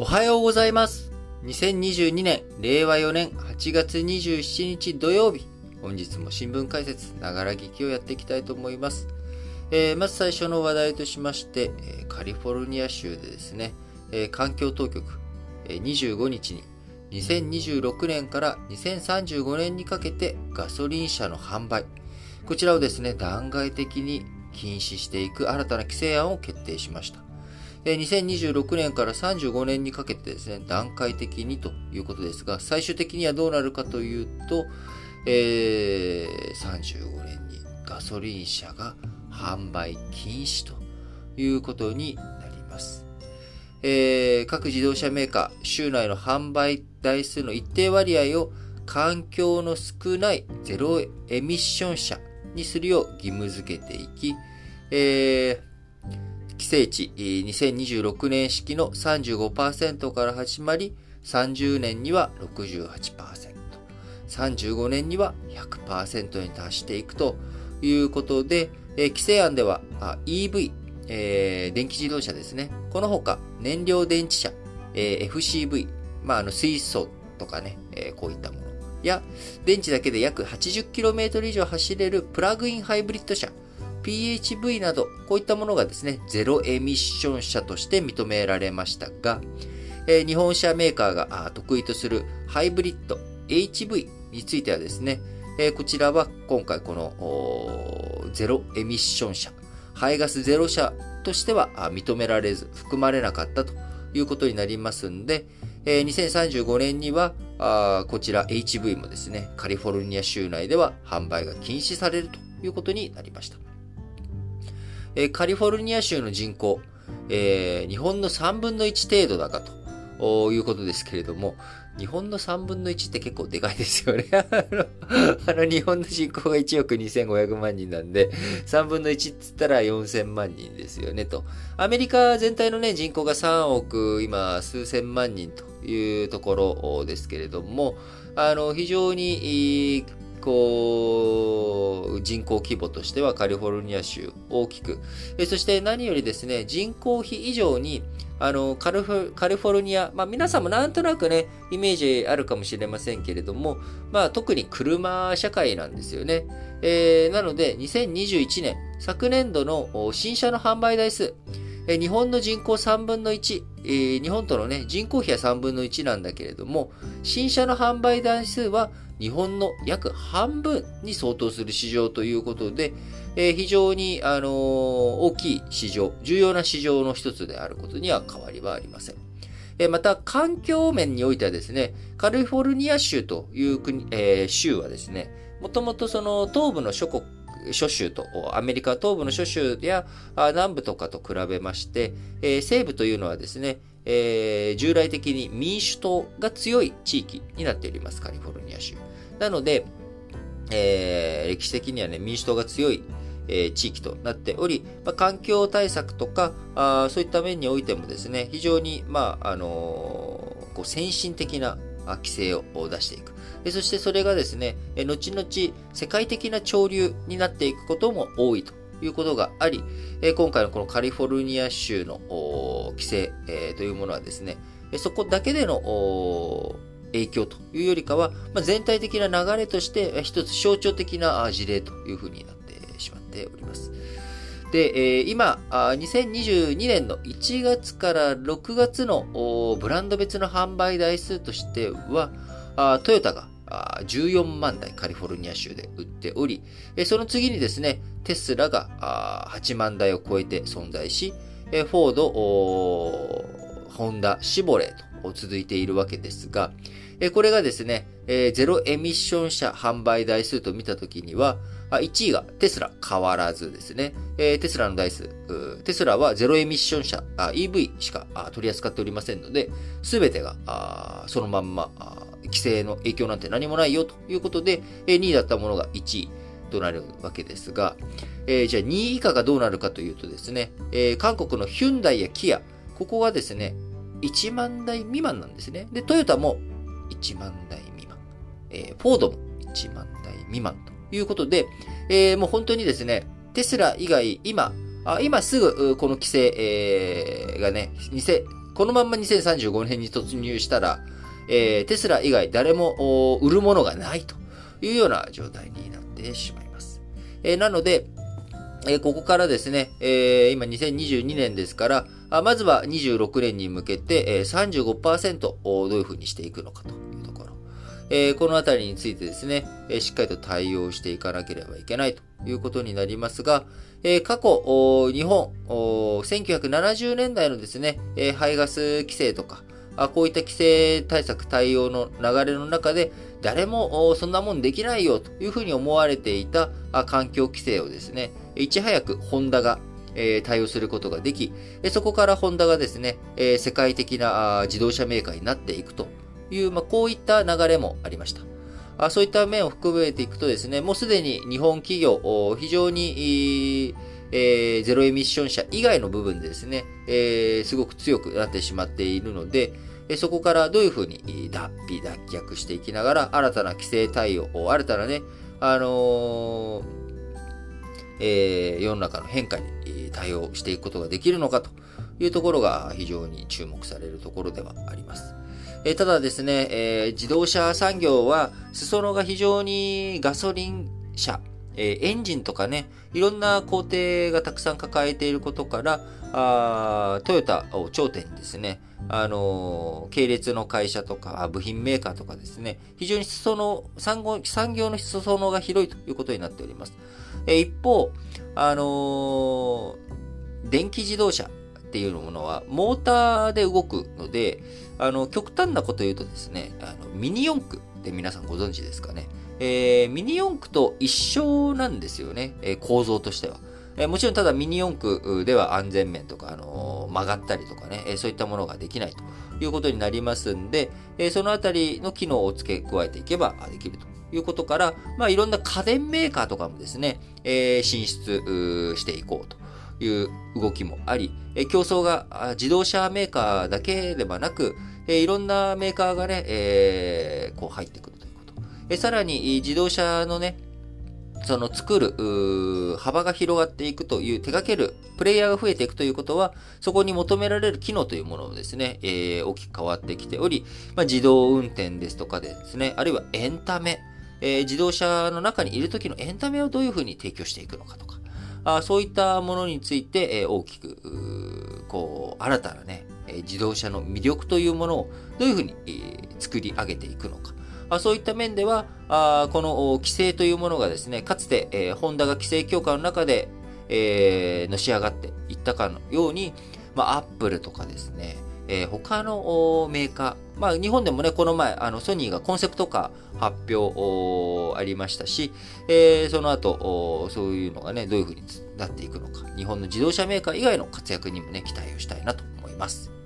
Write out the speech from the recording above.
おはようございます。2022年、令和4年8月27日土曜日。本日も新聞解説、ながら聞きをやっていきたいと思います。えー、まず最初の話題としまして、カリフォルニア州でですね、え環境当局、え25日に2026年から2035年にかけてガソリン車の販売、こちらをですね、段階的に禁止していく新たな規制案を決定しました。2026年から35年にかけてですね、段階的にということですが、最終的にはどうなるかというと、えー、35年にガソリン車が販売禁止ということになります。えー、各自動車メーカー、州内の販売台数の一定割合を環境の少ないゼロエミッション車にするよう義務付けていき、えー、規制値2026年式の35%から始まり、30年には68%、35年には100%に達していくということで、規制案では EV、えー、電気自動車ですね。この他、燃料電池車、えー、FCV、まあ、あの水素とかね、えー、こういったもの。や、電池だけで約 80km 以上走れるプラグインハイブリッド車、PHV など、こういったものがですね、ゼロエミッション車として認められましたが、えー、日本車メーカーが得意とするハイブリッド HV についてはですね、えー、こちらは今回このゼロエミッション車、排ガスゼロ車としては認められず含まれなかったということになりますんで、えー、2035年にはあこちら HV もですね、カリフォルニア州内では販売が禁止されるということになりました。えカリフォルニア州の人口、えー、日本の3分の1程度だかということですけれども、日本の3分の1って結構でかいですよね。あの、あの日本の人口が1億2500万人なんで、3分の1って言ったら4000万人ですよね、と。アメリカ全体のね、人口が3億、今、数千万人というところですけれども、あの、非常に、こう、人口規模としてはカリフォルニア州大きく、そして何よりですね、人口比以上に、あの、カリフォルニア、まあ皆さんもなんとなくね、イメージあるかもしれませんけれども、まあ特に車社会なんですよね。えー、なので、2021年、昨年度の新車の販売台数、え日本の人口3分の1、え、日本とのね、人口比は3分の1なんだけれども、新車の販売台数は日本の約半分に相当する市場ということで、えー、非常に、あのー、大きい市場、重要な市場の一つであることには変わりはありません。えー、また、環境面においてはですね、カリフォルニア州という国、え、州はですね、もともとその東部の諸国、諸州と、アメリカ東部の諸州や南部とかと比べまして、えー、西部というのはですね、えー、従来的に民主党が強い地域になっております、カリフォルニア州。なので、えー、歴史的にはね、民主党が強い、えー、地域となっており、まあ、環境対策とかあ、そういった面においてもですね、非常に、まあ、あのー、こう先進的な規制を出していく。そしてそれがですね、後々世界的な潮流になっていくことも多いということがあり、今回のこのカリフォルニア州の規制というものはですね、そこだけでの影響というよりかは、まあ、全体的な流れとして一つ象徴的な事例というふうになってしまっております。で、今、2022年の1月から6月のブランド別の販売台数としては、トヨタが14万台カリフォルニア州で売っており、その次にですね、テスラが8万台を超えて存在し、フォード、ホンダ、シボレーと続いているわけですが、これがですね、ゼロエミッション車販売台数と見たときには、1位がテスラ変わらずですね。テスラの台数。テスラはゼロエミッション車、EV しか取り扱っておりませんので、すべてがそのまんま規制の影響なんて何もないよということで、2位だったものが1位となるわけですが、じゃあ2位以下がどうなるかというとですね、韓国のヒュンダイやキア、ここはですね、1万台未満なんですね。で、トヨタも1万台未満。えー、フォードも1万台未満ということで、えー、もう本当にですね、テスラ以外、今、あ今すぐこの規制、えー、がね、このまんま2035年に突入したら、えー、テスラ以外誰も売るものがないというような状態になってしまいます。えー、なので、え、ここからですね、えー、今2022年ですから、あまずは26年に向けて、えー、35%をどういうふうにしていくのかというところ。え、このあたりについてですね、え、しっかりと対応していかなければいけないということになりますが、え、過去、日本、1970年代のですね、え、排ガス規制とか、あこういった規制対策対応の流れの中で、誰もそんなもんできないよというふうに思われていた環境規制をですね、いち早くホンダが対応することができ、そこからホンダがですね、世界的な自動車メーカーになっていくという、まあ、こういった流れもありました。そういった面を含めていくとですね、もうすでに日本企業、非常に、えー、ゼロエミッション車以外の部分でですね、えー、すごく強くなってしまっているので、そこからどういうふうに脱皮、脱却していきながら、新たな規制対応を、新たなね、あのー、えー、世の中の変化に対応していくことができるのかというところが非常に注目されるところではあります。えー、ただですね、えー、自動車産業は裾野が非常にガソリン車、えエンジンとかね、いろんな工程がたくさん抱えていることから、あトヨタを頂点にですね、あの系列の会社とか、部品メーカーとかですね、非常に裾野、産業の裾野が広いということになっております。え一方、あの電気自動車っていうものは、モーターで動くので、あの、極端なこと言うとですね、あのミニ四駆って皆さんご存知ですかね。えー、ミニ四駆と一緒なんですよね、えー、構造としては。えー、もちろんただミニ四駆では安全面とか、あの曲がったりとかね、えそういったものができないということになりますんで、えそのあたりの機能を付け加えていけばできるということから、まあ、いろんな家電メーカーとかもですね、え進出していこうという動きもあり、競争が自動車メーカーだけではなく、えいろんなメーカーがね、えこう入ってくるということ。えさらに自動車のね、その作る幅が広がっていくという、手掛けるプレイヤーが増えていくということは、そこに求められる機能というものをですね、えー、大きく変わってきており、まあ、自動運転ですとかでですね、あるいはエンタメ、えー、自動車の中にいる時のエンタメをどういうふうに提供していくのかとか、あそういったものについて、えー、大きく、こう、新たなね、自動車の魅力というものをどういうふうに、作り上げていくのか。そういった面では、この規制というものがですね、かつて、ホンダが規制強化の中で、のし上がっていったかのように、アップルとかですね、え、他のメーカー、まあ、日本でもね、この前、あのソニーがコンセプトカー発表ありましたし、えー、その後、そういうのがね、どういうふうになっていくのか、日本の自動車メーカー以外の活躍にもね、期待をしたいなと思います。